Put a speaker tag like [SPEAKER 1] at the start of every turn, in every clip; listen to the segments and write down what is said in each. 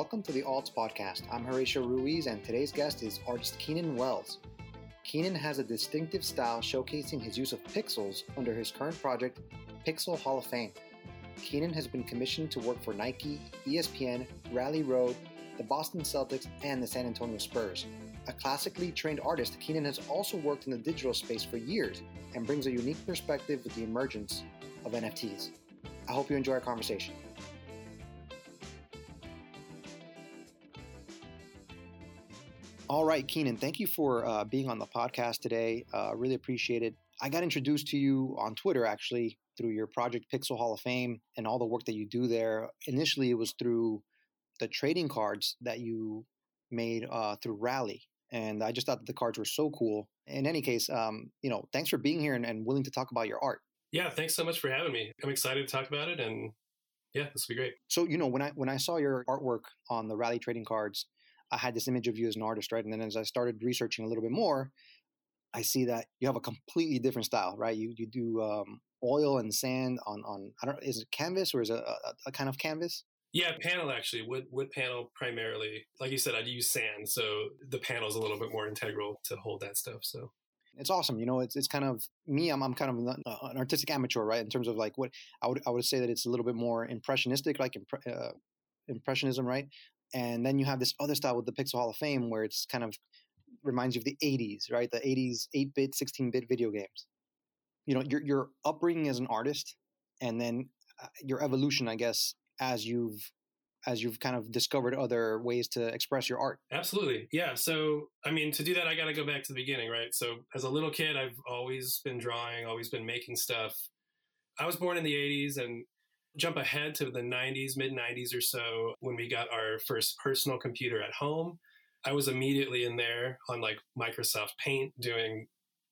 [SPEAKER 1] Welcome to the Alts Podcast. I'm Horatio Ruiz, and today's guest is artist Keenan Wells. Keenan has a distinctive style showcasing his use of pixels under his current project, Pixel Hall of Fame. Keenan has been commissioned to work for Nike, ESPN, Rally Road, the Boston Celtics, and the San Antonio Spurs. A classically trained artist, Keenan has also worked in the digital space for years and brings a unique perspective with the emergence of NFTs. I hope you enjoy our conversation. All right, Keenan, thank you for uh, being on the podcast today. Uh, really appreciate it. I got introduced to you on Twitter actually through your project Pixel Hall of Fame and all the work that you do there. Initially, it was through the trading cards that you made uh, through Rally, and I just thought that the cards were so cool. In any case, um, you know, thanks for being here and, and willing to talk about your art.
[SPEAKER 2] Yeah, thanks so much for having me. I'm excited to talk about it, and yeah, this will be great.
[SPEAKER 1] So, you know, when I when I saw your artwork on the Rally trading cards, I had this image of you as an artist, right? And then as I started researching a little bit more, I see that you have a completely different style, right? You you do um, oil and sand on on I don't is it canvas or is it a, a kind of canvas?
[SPEAKER 2] Yeah, panel actually wood wood panel primarily. Like you said, I'd use sand, so the panel is a little bit more integral to hold that stuff. So
[SPEAKER 1] it's awesome. You know, it's it's kind of me. I'm I'm kind of an artistic amateur, right? In terms of like what I would I would say that it's a little bit more impressionistic, like impre- uh, impressionism, right? And then you have this other style with the Pixel Hall of Fame where it's kind of reminds you of the 80s, right? The 80s 8-bit, 16-bit video games. You know, your your upbringing as an artist and then uh, your evolution, I guess, as you've as you've kind of discovered other ways to express your art.
[SPEAKER 2] Absolutely. Yeah. So, I mean, to do that, I got to go back to the beginning, right? So, as a little kid, I've always been drawing, always been making stuff. I was born in the 80s and jump ahead to the 90s, mid 90s or so, when we got our first personal computer at home. I was immediately in there on like Microsoft Paint doing,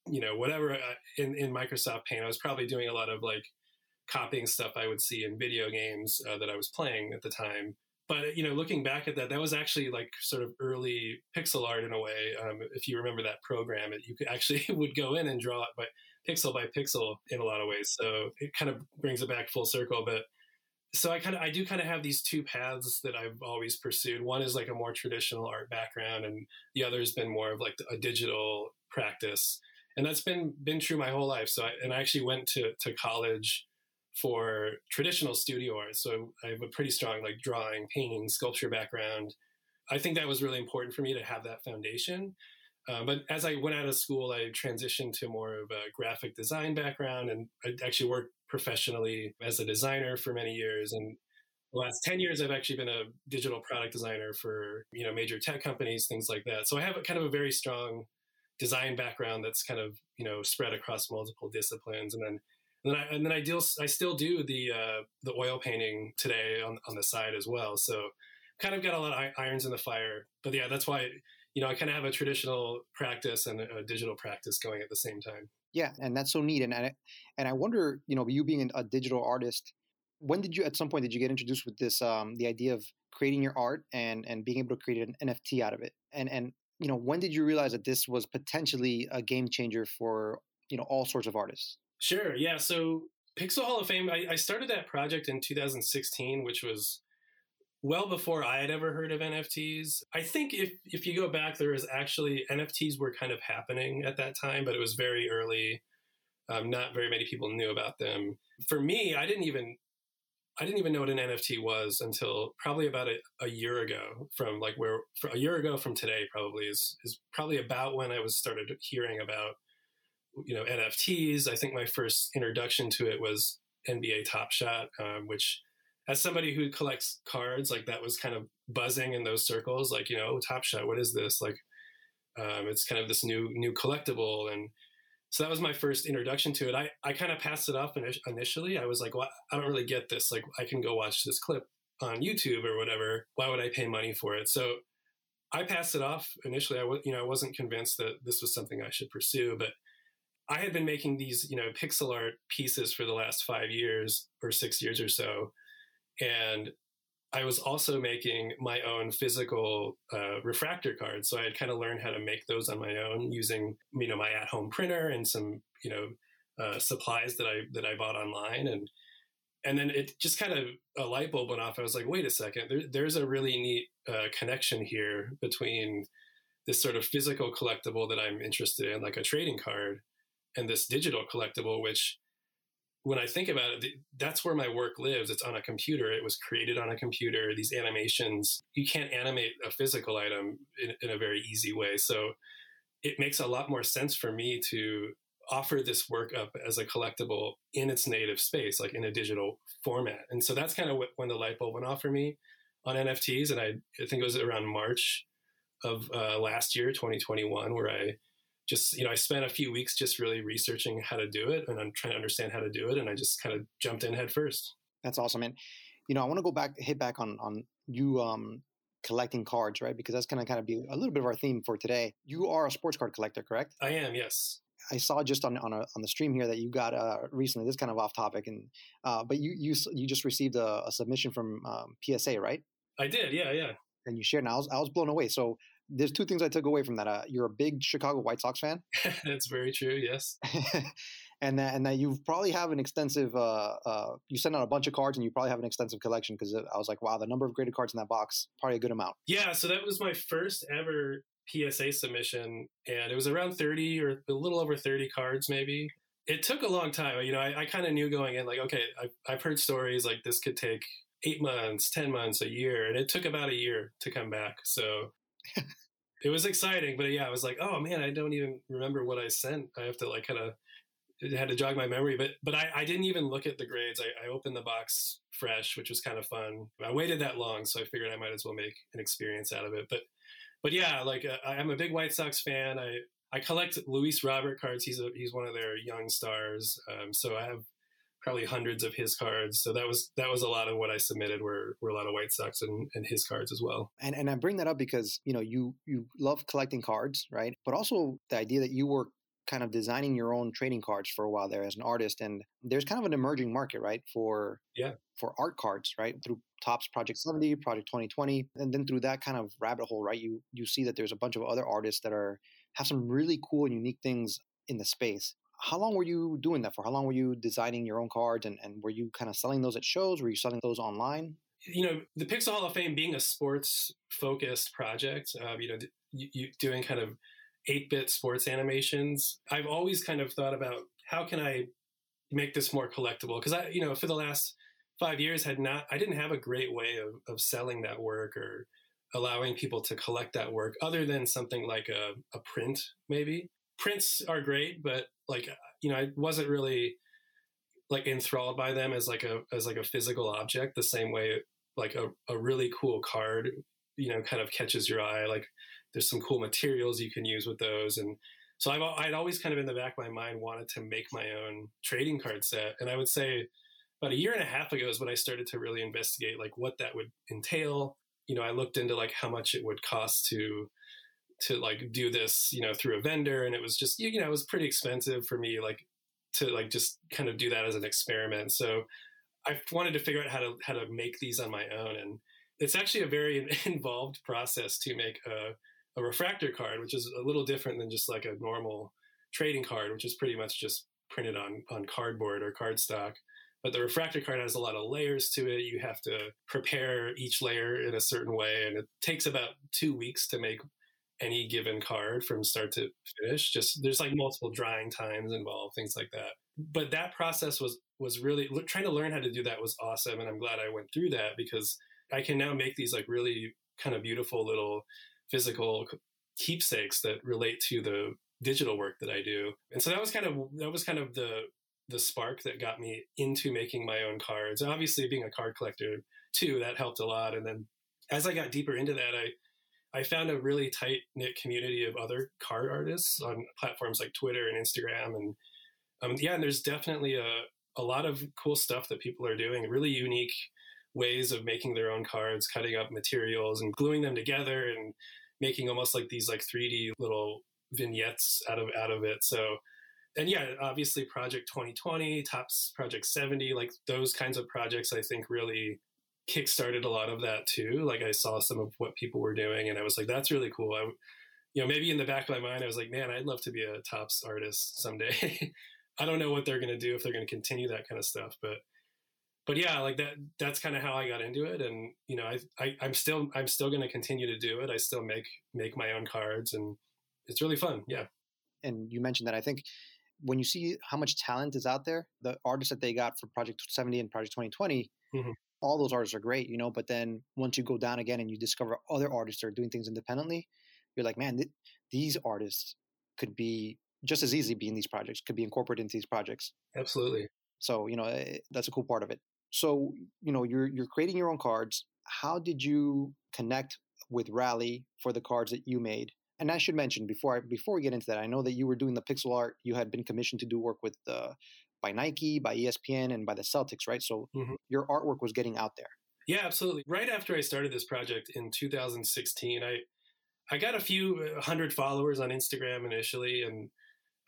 [SPEAKER 2] you know, whatever uh, in, in Microsoft Paint. I was probably doing a lot of like copying stuff I would see in video games uh, that I was playing at the time. But you know, looking back at that, that was actually like sort of early pixel art in a way. Um, if you remember that program, it, you could actually would go in and draw it, but pixel by pixel in a lot of ways. So it kind of brings it back full circle. But so I kind of I do kind of have these two paths that I've always pursued. One is like a more traditional art background, and the other has been more of like a digital practice. And that's been been true my whole life. So I, and I actually went to to college for traditional studio art. So I have a pretty strong like drawing, painting, sculpture background. I think that was really important for me to have that foundation. Uh, but as I went out of school, I transitioned to more of a graphic design background, and I actually worked professionally as a designer for many years. And the last 10 years, I've actually been a digital product designer for you know major tech companies, things like that. So I have a kind of a very strong design background that's kind of you know spread across multiple disciplines, and then and then I, and then I deal I still do the uh, the oil painting today on on the side as well. So kind of got a lot of irons in the fire. But yeah, that's why you know, I kind of have a traditional practice and a digital practice going at the same time.
[SPEAKER 1] Yeah, and that's so neat. And I, and I wonder, you know, you being a digital artist, when did you, at some point, did you get introduced with this, um, the idea of creating your art and and being able to create an NFT out of it? And and you know, when did you realize that this was potentially a game changer for you know all sorts of artists?
[SPEAKER 2] Sure. Yeah. So Pixel Hall of Fame, I, I started that project in 2016, which was well before I had ever heard of NFTs. I think if if you go back, there was actually NFTs were kind of happening at that time, but it was very early. Um, not very many people knew about them. For me, I didn't even I didn't even know what an NFT was until probably about a, a year ago. From like where a year ago from today, probably is is probably about when I was started hearing about you know NFTs. I think my first introduction to it was NBA Top Shot, um, which as somebody who collects cards, like that was kind of buzzing in those circles, like, you know, oh, Top Shot, what is this? Like, um, it's kind of this new, new collectible. And so that was my first introduction to it. I, I kind of passed it off initially. I was like, well, I don't really get this. Like, I can go watch this clip on YouTube or whatever. Why would I pay money for it? So I passed it off initially. I was, you know, I wasn't convinced that this was something I should pursue, but I had been making these, you know, pixel art pieces for the last five years or six years or so. And I was also making my own physical uh, refractor cards. So I had kind of learned how to make those on my own using, you know, my at-home printer and some, you know, uh, supplies that I that I bought online, and and then it just kind of a light bulb went off. I was like, wait a second, there, there's a really neat uh, connection here between this sort of physical collectible that I'm interested in, like a trading card, and this digital collectible, which when I think about it, that's where my work lives. It's on a computer. It was created on a computer. These animations, you can't animate a physical item in, in, a very easy way. So it makes a lot more sense for me to offer this work up as a collectible in its native space, like in a digital format. And so that's kind of what, when the light bulb went off for me on NFTs. And I, I think it was around March of uh, last year, 2021, where I just you know i spent a few weeks just really researching how to do it and i'm trying to understand how to do it and i just kind of jumped in head first
[SPEAKER 1] that's awesome and you know i want to go back hit back on on you um collecting cards right because that's going to kind of be a little bit of our theme for today you are a sports card collector correct
[SPEAKER 2] i am yes
[SPEAKER 1] I saw just on on, a, on the stream here that you got uh, recently. This kind of off topic, and uh, but you you you just received a, a submission from um, PSA, right?
[SPEAKER 2] I did, yeah, yeah.
[SPEAKER 1] And you shared, and I was I was blown away. So there's two things I took away from that. Uh, you're a big Chicago White Sox fan.
[SPEAKER 2] That's very true. Yes.
[SPEAKER 1] and that and that you probably have an extensive. Uh, uh, you send out a bunch of cards, and you probably have an extensive collection because I was like, wow, the number of graded cards in that box probably a good amount.
[SPEAKER 2] Yeah. So that was my first ever PSA submission, and it was around thirty or a little over thirty cards, maybe. It took a long time. You know, I, I kind of knew going in, like, okay, I've, I've heard stories like this could take eight months, 10 months, a year. And it took about a year to come back. So it was exciting, but yeah, I was like, oh man, I don't even remember what I sent. I have to like kind of had to jog my memory, but but I, I didn't even look at the grades. I, I opened the box fresh, which was kind of fun. I waited that long, so I figured I might as well make an experience out of it. But but yeah, like uh, I'm a big White Sox fan. I I collect Luis Robert cards. He's a, he's one of their young stars. Um, so I have probably hundreds of his cards. So that was that was a lot of what I submitted were were a lot of White Sox and, and his cards as well.
[SPEAKER 1] And and I bring that up because you know you you love collecting cards, right? But also the idea that you were kind of designing your own trading cards for a while there as an artist and there's kind of an emerging market right for
[SPEAKER 2] yeah
[SPEAKER 1] for art cards right through Topps project 70 project 2020 and then through that kind of rabbit hole right you you see that there's a bunch of other artists that are have some really cool and unique things in the space how long were you doing that for? How long were you designing your own cards and, and were you kind of selling those at shows? Were you selling those online?
[SPEAKER 2] You know, the Pixel Hall of Fame being a sports focused project, uh, you know, you, doing kind of 8 bit sports animations, I've always kind of thought about how can I make this more collectible? Because I, you know, for the last five years had not, I didn't have a great way of, of selling that work or allowing people to collect that work other than something like a, a print maybe prints are great, but like you know, I wasn't really like enthralled by them as like a as like a physical object the same way like a, a really cool card you know kind of catches your eye. Like there's some cool materials you can use with those and so I've I'd always kind of in the back of my mind wanted to make my own trading card set and I would say about a year and a half ago is when I started to really investigate like what that would entail. You know I looked into like how much it would cost to to like do this, you know, through a vendor. And it was just, you know, it was pretty expensive for me, like to like just kind of do that as an experiment. So I wanted to figure out how to, how to make these on my own. And it's actually a very involved process to make a, a refractor card, which is a little different than just like a normal trading card, which is pretty much just printed on, on cardboard or cardstock. But the refractor card has a lot of layers to it. You have to prepare each layer in a certain way, and it takes about two weeks to make any given card from start to finish. Just there's like multiple drying times involved, things like that. But that process was was really trying to learn how to do that was awesome, and I'm glad I went through that because I can now make these like really kind of beautiful little physical keepsakes that relate to the digital work that I do. And so that was kind of that was kind of the the spark that got me into making my own cards. Obviously being a card collector too, that helped a lot. And then as I got deeper into that, I I found a really tight knit community of other card artists on platforms like Twitter and Instagram, and um, yeah, and there's definitely a a lot of cool stuff that people are doing, really unique ways of making their own cards, cutting up materials and gluing them together and making almost like these like 3D little vignettes out of out of it. So and yeah, obviously Project 2020, Topps Project 70, like those kinds of projects I think really kickstarted a lot of that too. Like I saw some of what people were doing and I was like, that's really cool. I, you know, maybe in the back of my mind, I was like, man, I'd love to be a Topps artist someday. I don't know what they're going to do if they're going to continue that kind of stuff, but but yeah, like that that's kind of how I got into it and you know, I, I I'm still I'm still going to continue to do it. I still make make my own cards and it's really fun. Yeah.
[SPEAKER 1] And you mentioned that I think when you see how much talent is out there, the artists that they got for Project 70 and Project 2020, mm-hmm. All those artists are great, you know. But then once you go down again and you discover other artists are doing things independently, you're like, man, th- these artists could be just as easily be in these projects, could be incorporated into these projects.
[SPEAKER 2] Absolutely.
[SPEAKER 1] So you know eh, that's a cool part of it. So you know you're you're creating your own cards. How did you connect with Rally for the cards that you made? And I should mention before I, before we get into that, I know that you were doing the pixel art. You had been commissioned to do work with uh, by Nike, by ESPN, and by the Celtics, right? So mm-hmm. your artwork was getting out there.
[SPEAKER 2] Yeah, absolutely. Right after I started this project in 2016, I I got a few uh, hundred followers on Instagram initially, and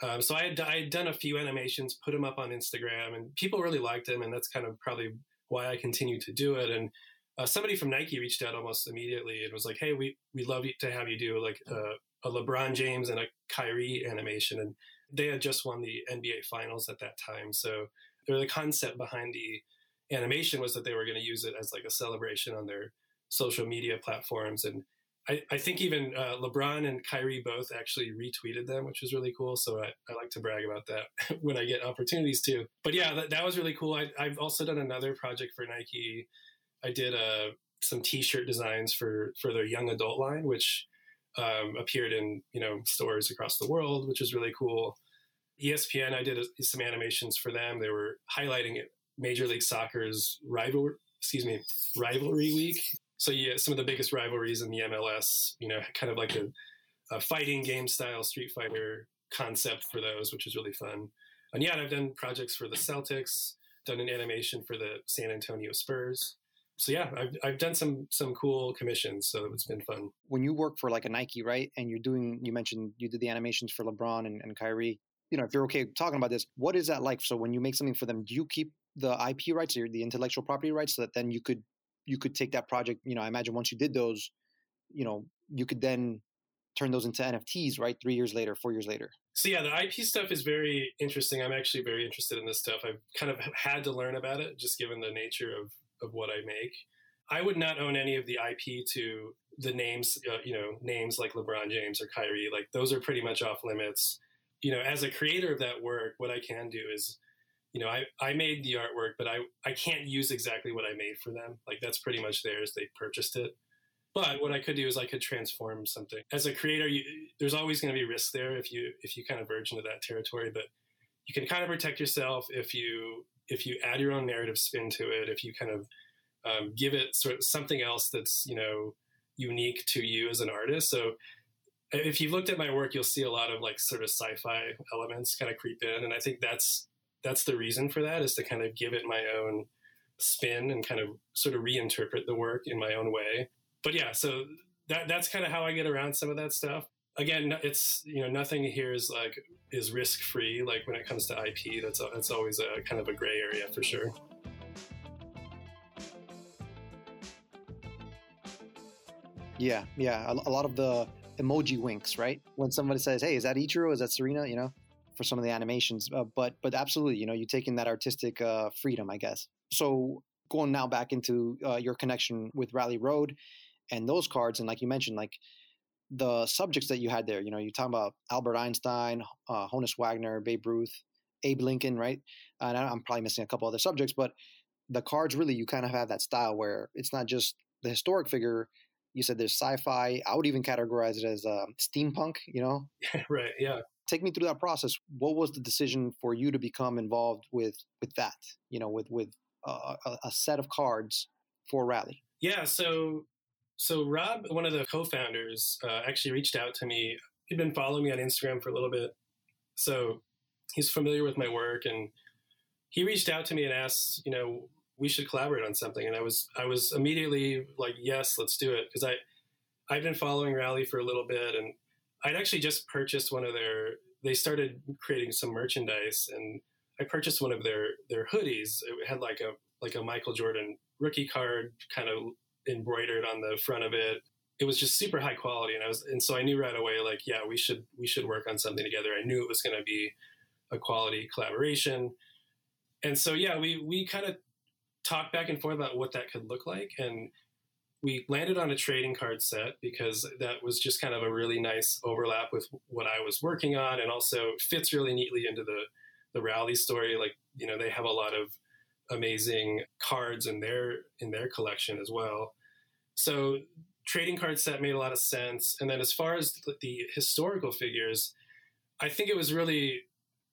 [SPEAKER 2] um, so I had, I had done a few animations, put them up on Instagram, and people really liked them, and that's kind of probably why I continued to do it. And uh, somebody from Nike reached out almost immediately and was like, "Hey, we we love to have you do like a, a LeBron James and a Kyrie animation." And they had just won the NBA Finals at that time, so the concept behind the animation was that they were going to use it as like a celebration on their social media platforms and I, I think even uh, LeBron and Kyrie both actually retweeted them, which was really cool. So I, I like to brag about that when I get opportunities to. But yeah, that, that was really cool. I, have also done another project for Nike. I did uh, some T-shirt designs for for their young adult line, which um, appeared in you know stores across the world, which is really cool. ESPN, I did a, some animations for them. They were highlighting Major League Soccer's rival, excuse me, rivalry week so yeah, some of the biggest rivalries in the MLS, you know, kind of like a, a fighting game style Street Fighter concept for those, which is really fun. And yeah, I've done projects for the Celtics, done an animation for the San Antonio Spurs. So yeah, I've, I've done some some cool commissions, so it's been fun.
[SPEAKER 1] When you work for like a Nike, right, and you're doing, you mentioned you did the animations for LeBron and, and Kyrie. You know, if you're okay talking about this, what is that like? So when you make something for them, do you keep the IP rights or the intellectual property rights so that then you could you could take that project. You know, I imagine once you did those, you know, you could then turn those into NFTs, right? Three years later, four years later.
[SPEAKER 2] So yeah, the IP stuff is very interesting. I'm actually very interested in this stuff. I've kind of had to learn about it, just given the nature of of what I make. I would not own any of the IP to the names, uh, you know, names like LeBron James or Kyrie. Like those are pretty much off limits. You know, as a creator of that work, what I can do is you know, I, I made the artwork, but I, I can't use exactly what I made for them. Like that's pretty much theirs. They purchased it. But what I could do is I could transform something. As a creator, you, there's always going to be risk there if you if you kind of verge into that territory. But you can kind of protect yourself if you if you add your own narrative spin to it. If you kind of um, give it sort of something else that's you know unique to you as an artist. So if you've looked at my work, you'll see a lot of like sort of sci-fi elements kind of creep in, and I think that's that's the reason for that is to kind of give it my own spin and kind of sort of reinterpret the work in my own way. But yeah, so that that's kind of how I get around some of that stuff. Again, it's you know nothing here is like is risk free. Like when it comes to IP, that's that's always a kind of a gray area for sure.
[SPEAKER 1] Yeah, yeah. A, a lot of the emoji winks, right? When somebody says, "Hey, is that Ichiro? Is that Serena?" You know, for some of the animations. Uh, but but absolutely, you know, you're taking that artistic uh, freedom, I guess. So going now back into uh, your connection with Rally Road and those cards, and like you mentioned, like the subjects that you had there. You know, you talk about Albert Einstein, uh, Honus Wagner, Babe Ruth, Abe Lincoln, right? And I'm probably missing a couple other subjects, but the cards really you kind of have that style where it's not just the historic figure. You said there's sci-fi. I would even categorize it as uh, steampunk. You know,
[SPEAKER 2] right? Yeah
[SPEAKER 1] take me through that process. What was the decision for you to become involved with with that? You know, with with uh, a, a set of cards for Rally.
[SPEAKER 2] Yeah, so So Rob, one of the co-founders, uh, actually reached out to me. He'd been following me on Instagram for a little bit, so he's familiar with my work, and he reached out to me and asked, you know, we should collaborate on something. And I was I was immediately like, yes, let's do it, because I I've been following Rally for a little bit, and I'd actually just purchased one of their. They started creating some merchandise, and I purchased one of their their hoodies. It had like a like a Michael Jordan rookie card kind of embroidered on the front of it. It was just super high quality, and I was and so I knew right away like yeah we should we should work on something together. I knew it was going to be a quality collaboration, and so yeah we we kind of talked back and forth about what that could look like, and we landed on a trading card set because that was just kind of a really nice overlap with what I was working on, and also fits really neatly into the the rally story. Like you know they have a lot of amazing cards in their in their collection as well. So trading card set made a lot of sense. And then as far as the historical figures, I think it was really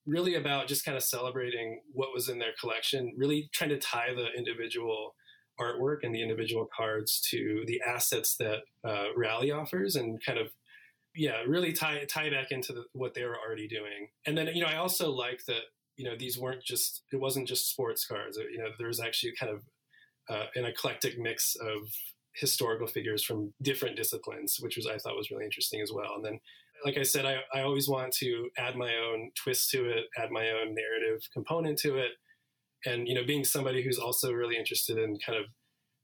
[SPEAKER 2] really about just kind of celebrating what was in their collection, really trying to tie the individual artwork and the individual cards to the assets that uh, Rally offers and kind of yeah, really tie tie back into the, what they were already doing. And then you know, I also like that you know these weren't just it wasn't just sports cars. You know, there was actually kind of uh, an eclectic mix of historical figures from different disciplines, which was I thought was really interesting as well. And then, like I said, I, I always want to add my own twist to it, add my own narrative component to it, and you know, being somebody who's also really interested in kind of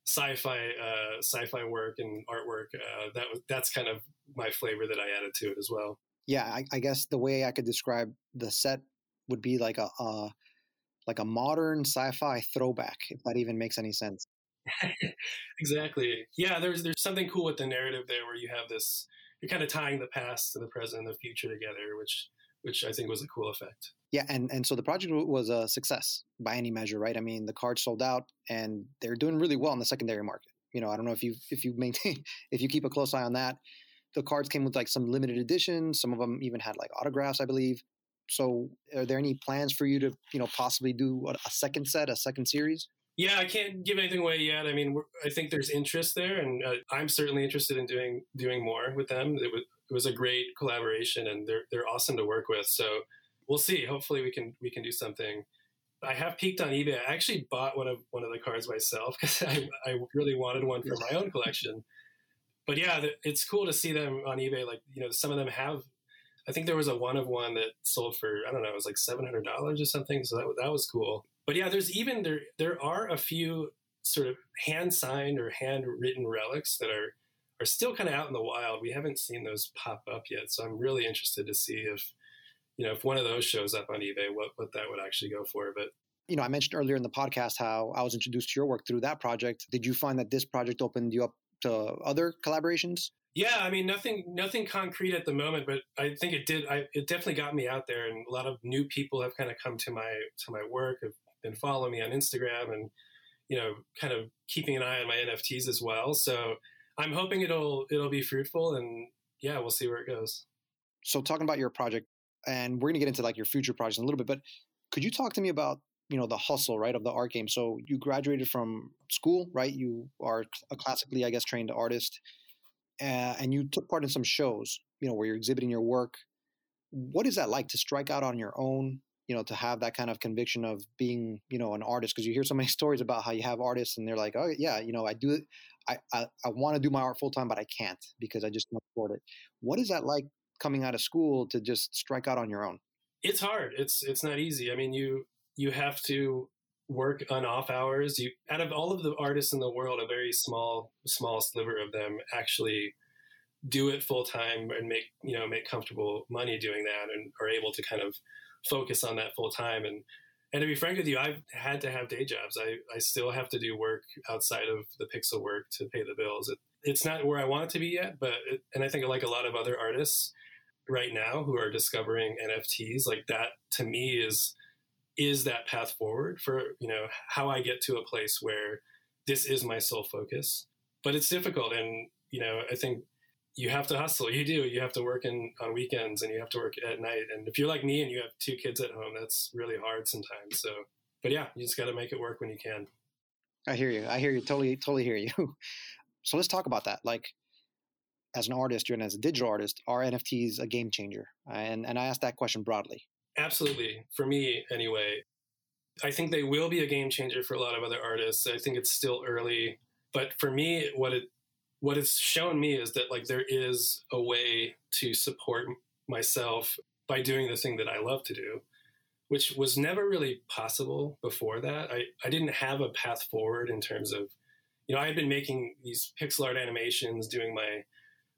[SPEAKER 2] sci-fi uh, sci-fi work and artwork, uh, that that's kind of my flavor that I added to it as well.
[SPEAKER 1] Yeah, I, I guess the way I could describe the set would be like a, a like a modern sci-fi throwback, if that even makes any sense.
[SPEAKER 2] exactly. Yeah, there's there's something cool with the narrative there, where you have this, you're kind of tying the past to the present and the future together, which which I think was a cool effect.
[SPEAKER 1] Yeah, and and so the project was a success by any measure, right? I mean, the cards sold out, and they're doing really well in the secondary market. You know, I don't know if you if you maintain if you keep a close eye on that. The cards came with like some limited editions. Some of them even had like autographs, I believe. So, are there any plans for you to, you know, possibly do a, second set, a second series?
[SPEAKER 2] Yeah, I can't give anything away yet. I mean, I think there's interest there, and uh, I'm certainly interested in doing doing more with them. It was, it was a great collaboration, and they're they're awesome to work with. So we'll see. Hopefully, we can we can do something. I have peeked on eBay. I actually bought one of one of the cards myself because I, I really wanted one for my own collection. But yeah, it's cool to see them on eBay. Like you know, some of them have I think there was a one of one that sold for I don't know, it was like seven hundred dollars or something. So that that was cool. But yeah, there's even there there are a few sort of hand signed or handwritten relics that are are still kind of out in the wild. We haven't seen those pop up yet, so I'm really interested to see if you know if one of those shows up on eBay, what what that would actually go for. But
[SPEAKER 1] you know, I mentioned earlier in the podcast how I was introduced to your work through that project. Did you find that this project opened you up to other collaborations?
[SPEAKER 2] Yeah, I mean nothing nothing concrete at the moment, but I think it did. I, it definitely got me out there, and a lot of new people have kind of come to my to my work, have been following me on Instagram, and you know, kind of keeping an eye on my NFTs as well. So I'm hoping it'll it'll be fruitful, and yeah, we'll see where it goes.
[SPEAKER 1] So talking about your project, and we're gonna get into like your future projects in a little bit, but could you talk to me about you know the hustle right of the art game so you graduated from school right you are a classically i guess trained artist uh, and you took part in some shows, you know, where you're exhibiting your work. What is that like to strike out on your own? You know, to have that kind of conviction of being, you know, an artist because you hear so many stories about how you have artists and they're like, oh yeah, you know, I do. I I, I want to do my art full time, but I can't because I just can't afford it. What is that like coming out of school to just strike out on your own?
[SPEAKER 2] It's hard. It's it's not easy. I mean, you you have to work on off hours. You out of all of the artists in the world, a very small small sliver of them actually do it full time and make you know make comfortable money doing that and are able to kind of focus on that full time and and to be frank with you i've had to have day jobs i, I still have to do work outside of the pixel work to pay the bills it, it's not where i want it to be yet but it, and i think like a lot of other artists right now who are discovering nfts like that to me is is that path forward for you know how I get to a place where this is my sole focus. But it's difficult, and you know I think you have to hustle. You do. You have to work in on weekends, and you have to work at night. And if you're like me and you have two kids at home, that's really hard sometimes. So, but yeah, you just got to make it work when you can.
[SPEAKER 1] I hear you. I hear you. Totally, totally hear you. So let's talk about that. Like, as an artist and as a digital artist, are NFTs a game changer? And and I asked that question broadly.
[SPEAKER 2] Absolutely, for me anyway. I think they will be a game changer for a lot of other artists. I think it's still early, but for me, what it what it's shown me is that like there is a way to support myself by doing the thing that I love to do, which was never really possible before that. I, I didn't have a path forward in terms of, you know, I had been making these pixel art animations, doing my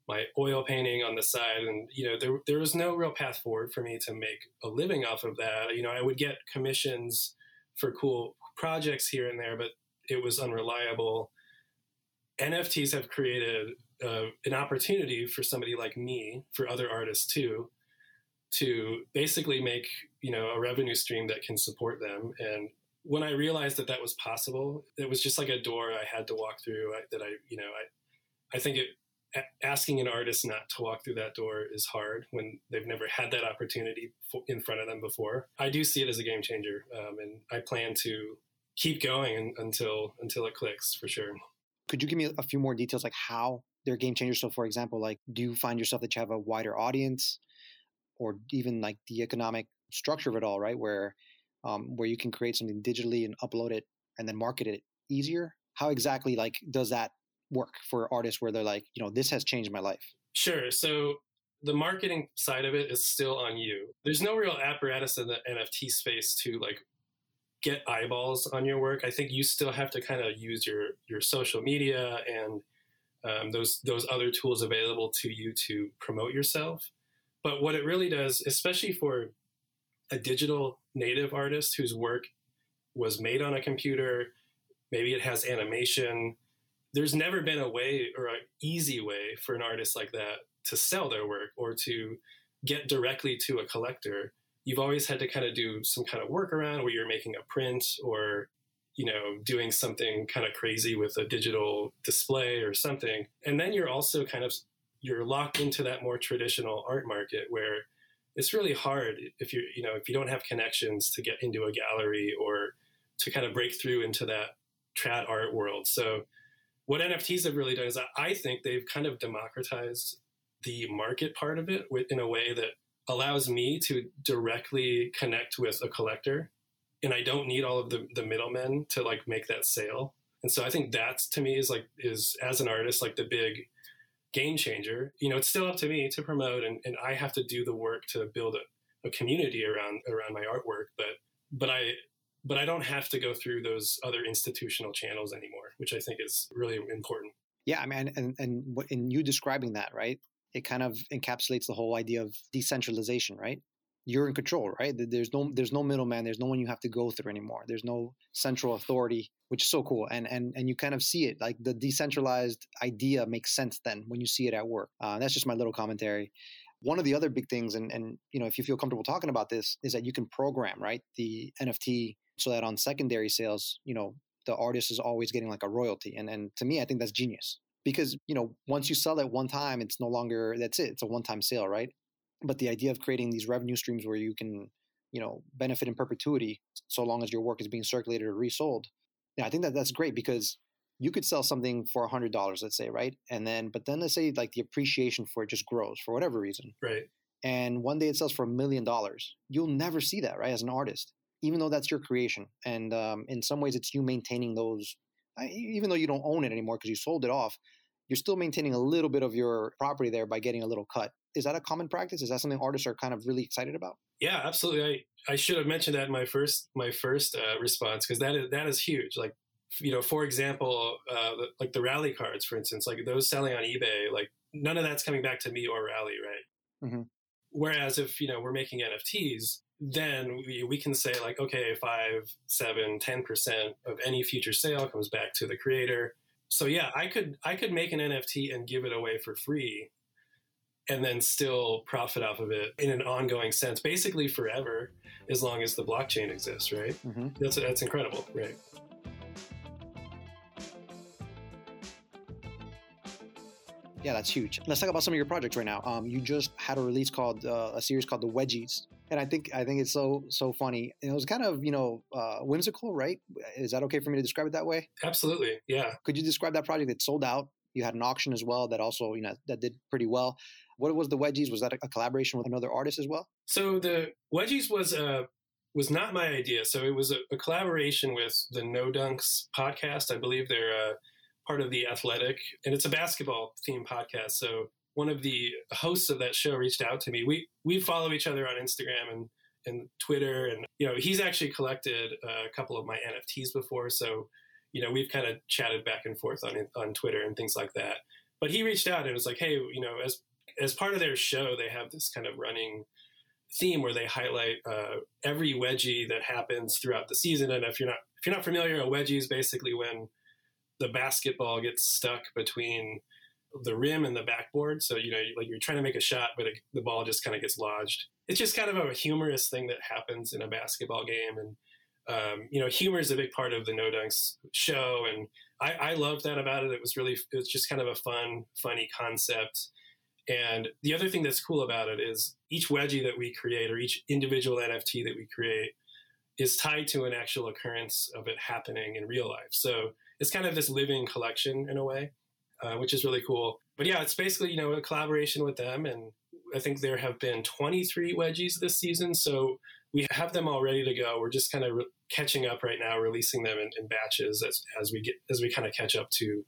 [SPEAKER 2] my oil painting on the side, and you know, there there was no real path forward for me to make a living off of that. You know, I would get commissions for cool projects here and there, but it was unreliable. NFTs have created uh, an opportunity for somebody like me, for other artists too, to basically make you know a revenue stream that can support them and when i realized that that was possible it was just like a door i had to walk through that i you know i i think it asking an artist not to walk through that door is hard when they've never had that opportunity in front of them before i do see it as a game changer um, and i plan to keep going until until it clicks for sure
[SPEAKER 1] could you give me a few more details like how they're game changers so for example like do you find yourself that you have a wider audience or even like the economic structure of it all, right? Where um, where you can create something digitally and upload it and then market it easier. How exactly like does that work for artists where they're like, you know, this has changed my life?
[SPEAKER 2] Sure. So the marketing side of it is still on you. There's no real apparatus in the NFT space to like get eyeballs on your work. I think you still have to kind of use your your social media and um, those those other tools available to you to promote yourself. But what it really does, especially for a digital native artist whose work was made on a computer, maybe it has animation. There's never been a way or an easy way for an artist like that to sell their work or to get directly to a collector. You've always had to kind of do some kind of workaround where you're making a print or you know doing something kind of crazy with a digital display or something. And then you're also kind of you're locked into that more traditional art market where it's really hard if you you know if you don't have connections to get into a gallery or to kind of break through into that trad art world. So what NFTs have really done is I think they've kind of democratized the market part of it in a way that allows me to directly connect with a collector and I don't need all of the, the middlemen to like make that sale. And so I think that's to me is like is as an artist like the big game changer. You know, it's still up to me to promote, and, and I have to do the work to build a, a community around around my artwork. But but I but I don't have to go through those other institutional channels anymore, which I think is really important.
[SPEAKER 1] Yeah, I mean, and and in you describing that, right? It kind of encapsulates the whole idea of decentralization, right? you're in control, right? There's no there's no middleman. There's no one you have to go through anymore. There's no central authority, which is so cool. And and and you kind of see it like the decentralized idea makes sense then when you see it at work. Uh, that's just my little commentary. One of the other big things, and and you know, if you feel comfortable talking about this, is that you can program right the NFT so that on secondary sales, you know, the artist is always getting like a royalty. And and to me, I think that's genius because you know once you sell it one time, it's no longer that's it. It's a one time sale, right? but the idea of creating these revenue streams where you can you know benefit in perpetuity so long as your work is being circulated or resold yeah i think that that's great because you could sell something for a hundred dollars let's say right and then but then let's say like the appreciation for it just grows for whatever reason
[SPEAKER 2] right
[SPEAKER 1] and one day it sells for a million dollars you'll never see that right as an artist even though that's your creation and um, in some ways it's you maintaining those even though you don't own it anymore because you sold it off you're still maintaining a little bit of your property there by getting a little cut is that a common practice? Is that something artists are kind of really excited about?
[SPEAKER 2] Yeah, absolutely. I, I should have mentioned that in my first my first uh, response because that is that is huge. Like you know, for example, uh, like the rally cards, for instance, like those selling on eBay, like none of that's coming back to me or Rally, right? Mm-hmm. Whereas if you know we're making NFTs, then we, we can say like, okay, five, seven, ten percent of any future sale comes back to the creator. So yeah, I could I could make an NFT and give it away for free and then still profit off of it in an ongoing sense, basically forever, as long as the blockchain exists, right? Mm-hmm. That's that's incredible, right?
[SPEAKER 1] Yeah, that's huge. Let's talk about some of your projects right now. Um, you just had a release called uh, a series called the Wedgies, and I think I think it's so so funny. And it was kind of you know uh, whimsical, right? Is that okay for me to describe it that way?
[SPEAKER 2] Absolutely, yeah.
[SPEAKER 1] Could you describe that project? It sold out You had an auction as well that also, you know, that did pretty well. What was the wedgies? Was that a collaboration with another artist as well?
[SPEAKER 2] So the wedgies was a uh, was not my idea. So it was a, a collaboration with the No Dunks podcast. I believe they're uh, part of the Athletic, and it's a basketball themed podcast. So one of the hosts of that show reached out to me. We we follow each other on Instagram and and Twitter, and you know he's actually collected a couple of my NFTs before, so you know we've kind of chatted back and forth on on Twitter and things like that. But he reached out and was like, hey, you know, as as part of their show, they have this kind of running theme where they highlight uh, every wedgie that happens throughout the season. And if you're not if you're not familiar, a wedgie is basically when the basketball gets stuck between the rim and the backboard. So you know, like you're trying to make a shot, but it, the ball just kind of gets lodged. It's just kind of a humorous thing that happens in a basketball game, and um, you know, humor is a big part of the No Dunks show, and I, I loved that about it. It was really, it was just kind of a fun, funny concept. And the other thing that's cool about it is each wedgie that we create or each individual NFT that we create is tied to an actual occurrence of it happening in real life. So it's kind of this living collection in a way, uh, which is really cool. But yeah, it's basically, you know, a collaboration with them. And I think there have been 23 wedgies this season. So we have them all ready to go. We're just kind of re- catching up right now, releasing them in, in, batches as, as we get, as we kind of catch up to,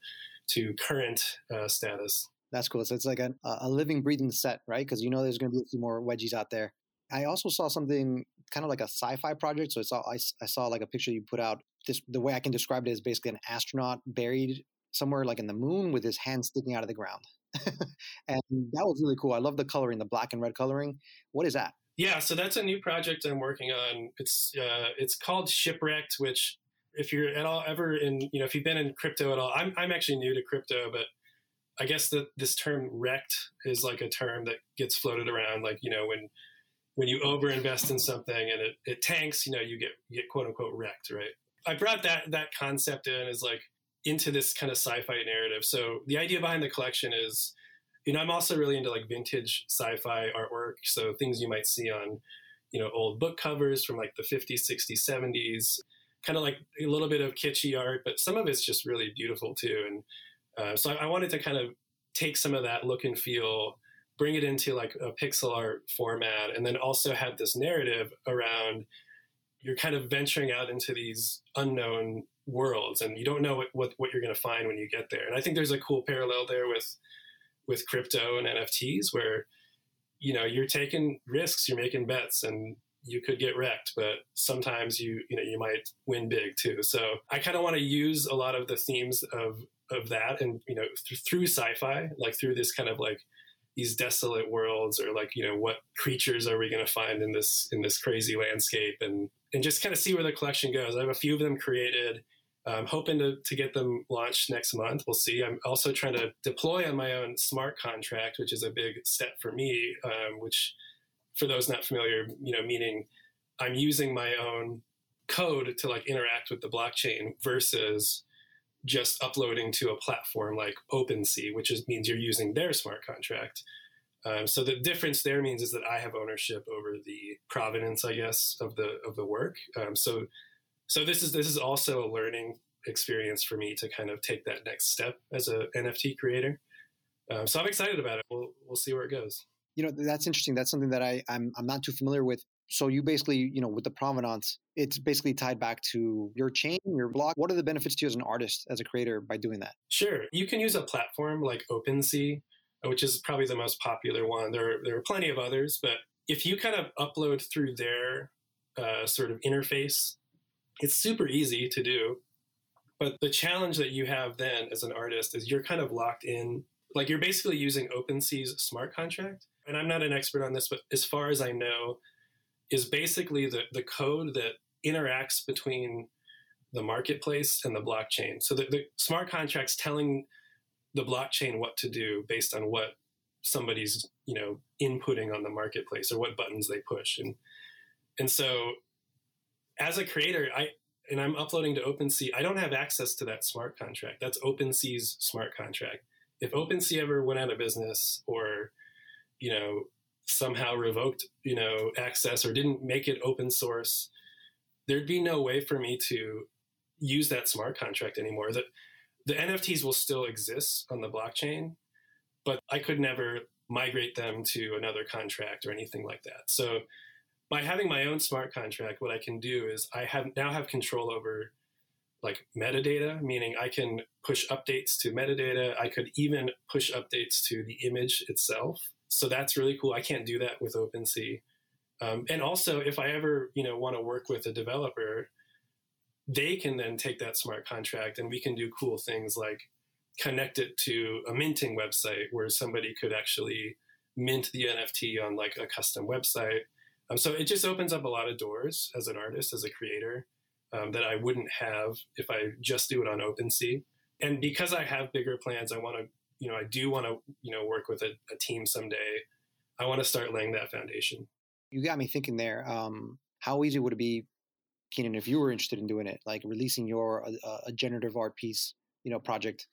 [SPEAKER 2] to current uh, status.
[SPEAKER 1] That's cool. So it's like a, a living, breathing set, right? Because you know there's going to be a few more wedgies out there. I also saw something kind of like a sci-fi project. So I saw I, I saw like a picture you put out. This the way I can describe it is basically an astronaut buried somewhere like in the moon with his hand sticking out of the ground. and that was really cool. I love the coloring, the black and red coloring. What is that?
[SPEAKER 2] Yeah, so that's a new project I'm working on. It's uh, it's called Shipwrecked, which if you're at all ever in you know if you've been in crypto at all, I'm I'm actually new to crypto, but I guess that this term wrecked is like a term that gets floated around. Like, you know, when when you overinvest in something and it, it tanks, you know, you get you get quote unquote wrecked, right? I brought that that concept in as like into this kind of sci-fi narrative. So the idea behind the collection is, you know, I'm also really into like vintage sci-fi artwork. So things you might see on, you know, old book covers from like the 50s, 60s, 70s, kind of like a little bit of kitschy art, but some of it's just really beautiful too. And uh, so I, I, wanted to kind of take some of that look and feel, bring it into like a pixel art format, and then also have this narrative around you're kind of venturing out into these unknown worlds, and you don't know what what, what you're going to find when you get there. And I think there's a cool parallel there with with crypto and NFTs, where you know you're taking risks, you're making bets, and you could get wrecked, but sometimes you you know you might win big too. So I kind of want to use a lot of the themes of of that and you know th- through sci-fi like through this kind of like these desolate worlds or like you know what creatures are we going to find in this in this crazy landscape and and just kind of see where the collection goes. I have a few of them created. I'm hoping to, to get them launched next month. We'll see. I'm also trying to deploy on my own smart contract which is a big step for me um, which for those not familiar you know meaning i'm using my own code to like interact with the blockchain versus just uploading to a platform like OpenSea, which is, means you're using their smart contract. Um, so the difference there means is that I have ownership over the provenance, I guess, of the of the work. Um, so so this is this is also a learning experience for me to kind of take that next step as a NFT creator. Um, so I'm excited about it. We'll we'll see where it goes.
[SPEAKER 1] You know, that's interesting. That's something that I I'm I'm not too familiar with so you basically, you know, with the provenance, it's basically tied back to your chain, your block. What are the benefits to you as an artist, as a creator, by doing that?
[SPEAKER 2] Sure. You can use a platform like OpenSea, which is probably the most popular one. There, there are plenty of others, but if you kind of upload through their uh, sort of interface, it's super easy to do. But the challenge that you have then as an artist is you're kind of locked in. Like you're basically using OpenSea's smart contract. And I'm not an expert on this, but as far as I know, is basically the, the code that interacts between the marketplace and the blockchain. So the, the smart contracts telling the blockchain what to do based on what somebody's you know inputting on the marketplace or what buttons they push. And and so as a creator i and i'm uploading to opensea i don't have access to that smart contract. That's opensea's smart contract. If opensea ever went out of business or you know somehow revoked, you know, access or didn't make it open source, there'd be no way for me to use that smart contract anymore. That the NFTs will still exist on the blockchain, but I could never migrate them to another contract or anything like that. So by having my own smart contract, what I can do is I have now have control over like metadata, meaning I can push updates to metadata. I could even push updates to the image itself. So that's really cool. I can't do that with OpenSea. Um, and also, if I ever you know want to work with a developer, they can then take that smart contract and we can do cool things like connect it to a minting website where somebody could actually mint the NFT on like a custom website. Um, so it just opens up a lot of doors as an artist, as a creator, um, that I wouldn't have if I just do it on OpenSea. And because I have bigger plans, I want to, you know, I do want to, you know, work with a, a, team someday. I want to start laying that foundation.
[SPEAKER 1] You got me thinking there. Um, how easy would it be, Keenan, if you were interested in doing it, like releasing your uh, a generative art piece, you know, project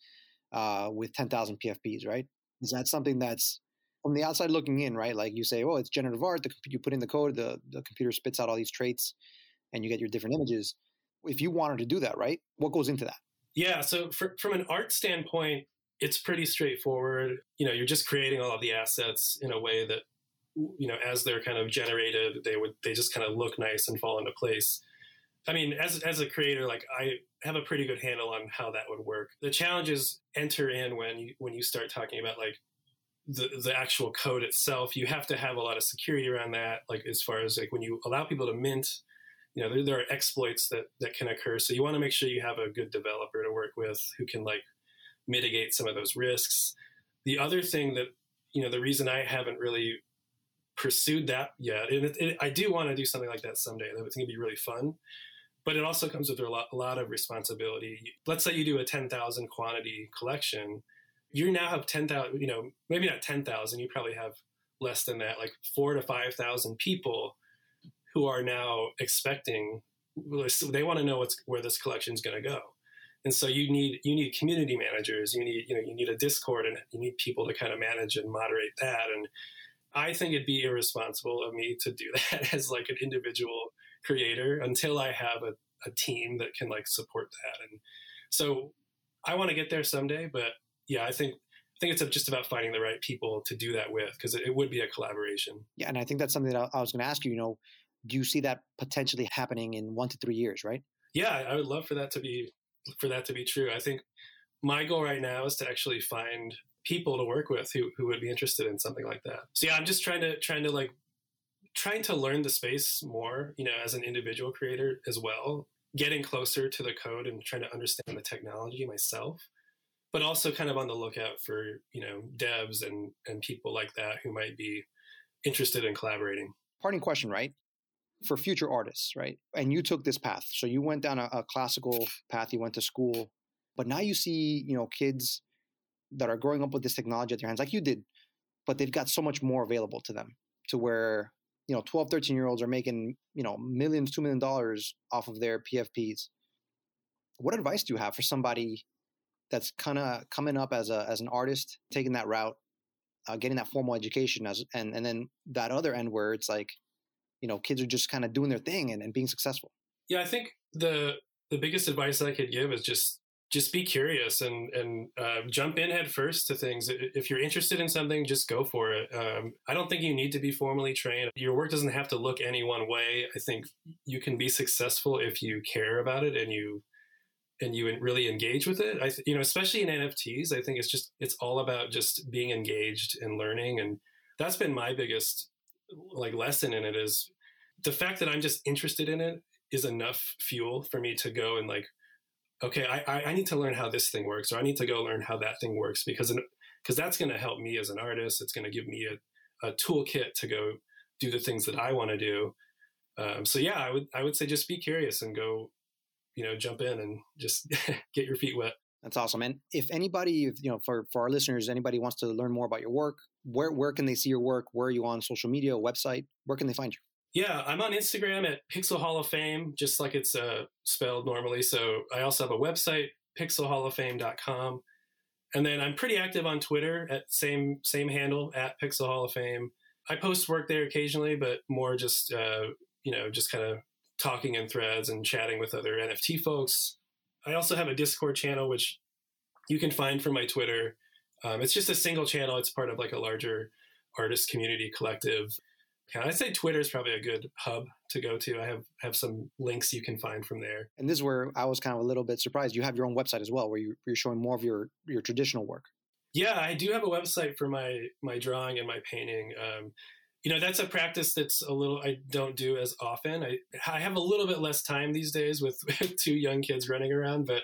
[SPEAKER 1] uh, with 10,000 PFPs, right? Is that something that's from the outside looking in, right? Like you say, oh, it's generative art. The, you put in the code, the, the computer spits out all these traits, and you get your different images. If you wanted to do that, right? What goes into that?
[SPEAKER 2] Yeah. So for, from an art standpoint, it's pretty straightforward. You know, you're just creating all of the assets in a way that, you know, as they're kind of generated, they would they just kind of look nice and fall into place. I mean, as as a creator, like I have a pretty good handle on how that would work. The challenges enter in when you when you start talking about like the the actual code itself. You have to have a lot of security around that. Like as far as like when you allow people to mint, you know, there, there are exploits that that can occur. So you want to make sure you have a good developer to work with who can like mitigate some of those risks. The other thing that you know, the reason I haven't really pursued that yet, and it, it, I do want to do something like that someday. That would think it'd be really fun but it also comes with a lot, a lot of responsibility. Let's say you do a 10,000 quantity collection. You now have 10,000, you know, maybe not 10,000, you probably have less than that, like four to 5,000 people who are now expecting, they want to know what's, where this collection is going to go. And so you need, you need community managers, you need, you know, you need a discord and you need people to kind of manage and moderate that. And I think it'd be irresponsible of me to do that as like an individual creator until I have a, a team that can like support that. And so I want to get there someday, but yeah, I think I think it's just about finding the right people to do that with because it, it, would be a collaboration.
[SPEAKER 1] Yeah, and I think that's something that I, I was going to ask you. You know, do you see that potentially happening in one to three years? Right?
[SPEAKER 2] Yeah, I would love for that to be for that to be true. I think my goal right now is to actually find people to work with who, who would be interested in something like that. So yeah, I'm just trying to trying to like trying to learn the space more, you know, as an individual creator as well, getting closer to the code and trying to understand the technology myself, but also kind of on the lookout for, you know, devs and, and people like that who might be interested in collaborating.
[SPEAKER 1] Parting question, right? For future artists, right? And you took this path. So you went down a, a classical path, you went to school, but now you see, you know, kids that are growing up with this technology at their hands, like you did, but they've got so much more available to them to where you know 12 13 year olds are making you know millions two million dollars off of their pfps what advice do you have for somebody that's kind of coming up as a as an artist taking that route uh, getting that formal education as and and then that other end where it's like you know kids are just kind of doing their thing and, and being successful
[SPEAKER 2] yeah i think the the biggest advice i could give is just just be curious and and uh, jump in head first to things. If you're interested in something, just go for it. Um, I don't think you need to be formally trained. Your work doesn't have to look any one way. I think you can be successful if you care about it and you and you really engage with it. I you know, especially in NFTs, I think it's just it's all about just being engaged and learning, and that's been my biggest like lesson in it is the fact that I'm just interested in it is enough fuel for me to go and like okay, I, I need to learn how this thing works, or I need to go learn how that thing works because because that's going to help me as an artist. It's going to give me a, a toolkit to go do the things that I want to do. Um, so yeah, I would I would say just be curious and go, you know, jump in and just get your feet wet.
[SPEAKER 1] That's awesome. And if anybody, you know, for for our listeners, anybody wants to learn more about your work, where where can they see your work? Where are you on social media, website? Where can they find you?
[SPEAKER 2] Yeah, I'm on Instagram at Pixel Hall of Fame, just like it's uh, spelled normally. So I also have a website, pixelhalloffame.com. And then I'm pretty active on Twitter at same same handle at Pixel Hall of Fame. I post work there occasionally, but more just uh, you know just kind of talking in threads and chatting with other NFT folks. I also have a Discord channel which you can find from my Twitter. Um, it's just a single channel. It's part of like a larger artist community collective. I'd say Twitter is probably a good hub to go to. I have have some links you can find from there.
[SPEAKER 1] And this is where I was kind of a little bit surprised. You have your own website as well, where you, are showing more of your your traditional work.
[SPEAKER 2] Yeah, I do have a website for my my drawing and my painting. Um, you know, that's a practice that's a little I don't do as often. I I have a little bit less time these days with, with two young kids running around, but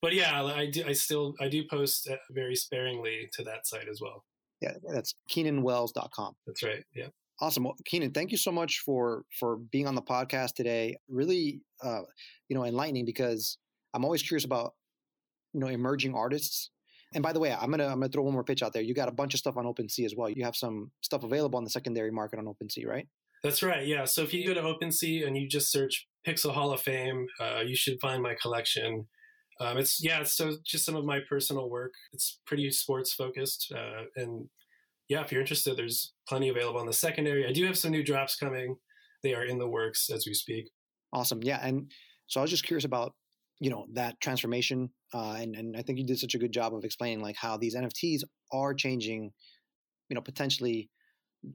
[SPEAKER 2] but yeah, I do. I still I do post uh, very sparingly to that site as well.
[SPEAKER 1] Yeah, that's KeenanWells.com.
[SPEAKER 2] That's right. Yeah.
[SPEAKER 1] Awesome, well, Keenan. Thank you so much for for being on the podcast today. Really, uh, you know, enlightening because I'm always curious about you know emerging artists. And by the way, I'm gonna I'm gonna throw one more pitch out there. You got a bunch of stuff on OpenSea as well. You have some stuff available on the secondary market on OpenSea, right?
[SPEAKER 2] That's right. Yeah. So if you go to OpenSea and you just search Pixel Hall of Fame, uh, you should find my collection. Um, it's yeah, so just some of my personal work. It's pretty sports focused, uh, and yeah, if you're interested, there's plenty available on the secondary. I do have some new drops coming. They are in the works as we speak.
[SPEAKER 1] Awesome. Yeah. And so I was just curious about, you know, that transformation. Uh, and, and I think you did such a good job of explaining like how these NFTs are changing, you know, potentially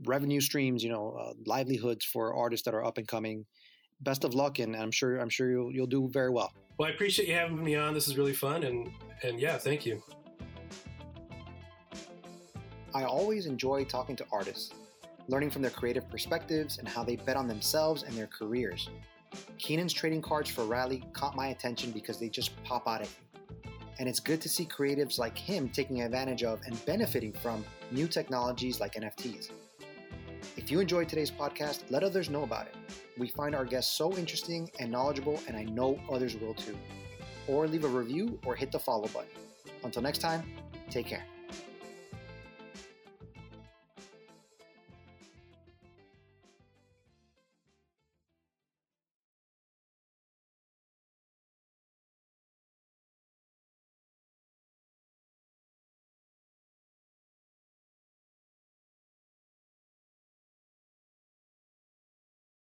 [SPEAKER 1] revenue streams, you know, uh, livelihoods for artists that are up and coming. Best of luck, and I'm sure I'm sure you'll you'll do very well.
[SPEAKER 2] Well, I appreciate you having me on. This is really fun, and and yeah, thank you.
[SPEAKER 1] I always enjoy talking to artists, learning from their creative perspectives and how they bet on themselves and their careers. Keenan's trading cards for Rally caught my attention because they just pop out at you. And it's good to see creatives like him taking advantage of and benefiting from new technologies like NFTs. If you enjoyed today's podcast, let others know about it. We find our guests so interesting and knowledgeable, and I know others will too. Or leave a review or hit the follow button. Until next time, take care.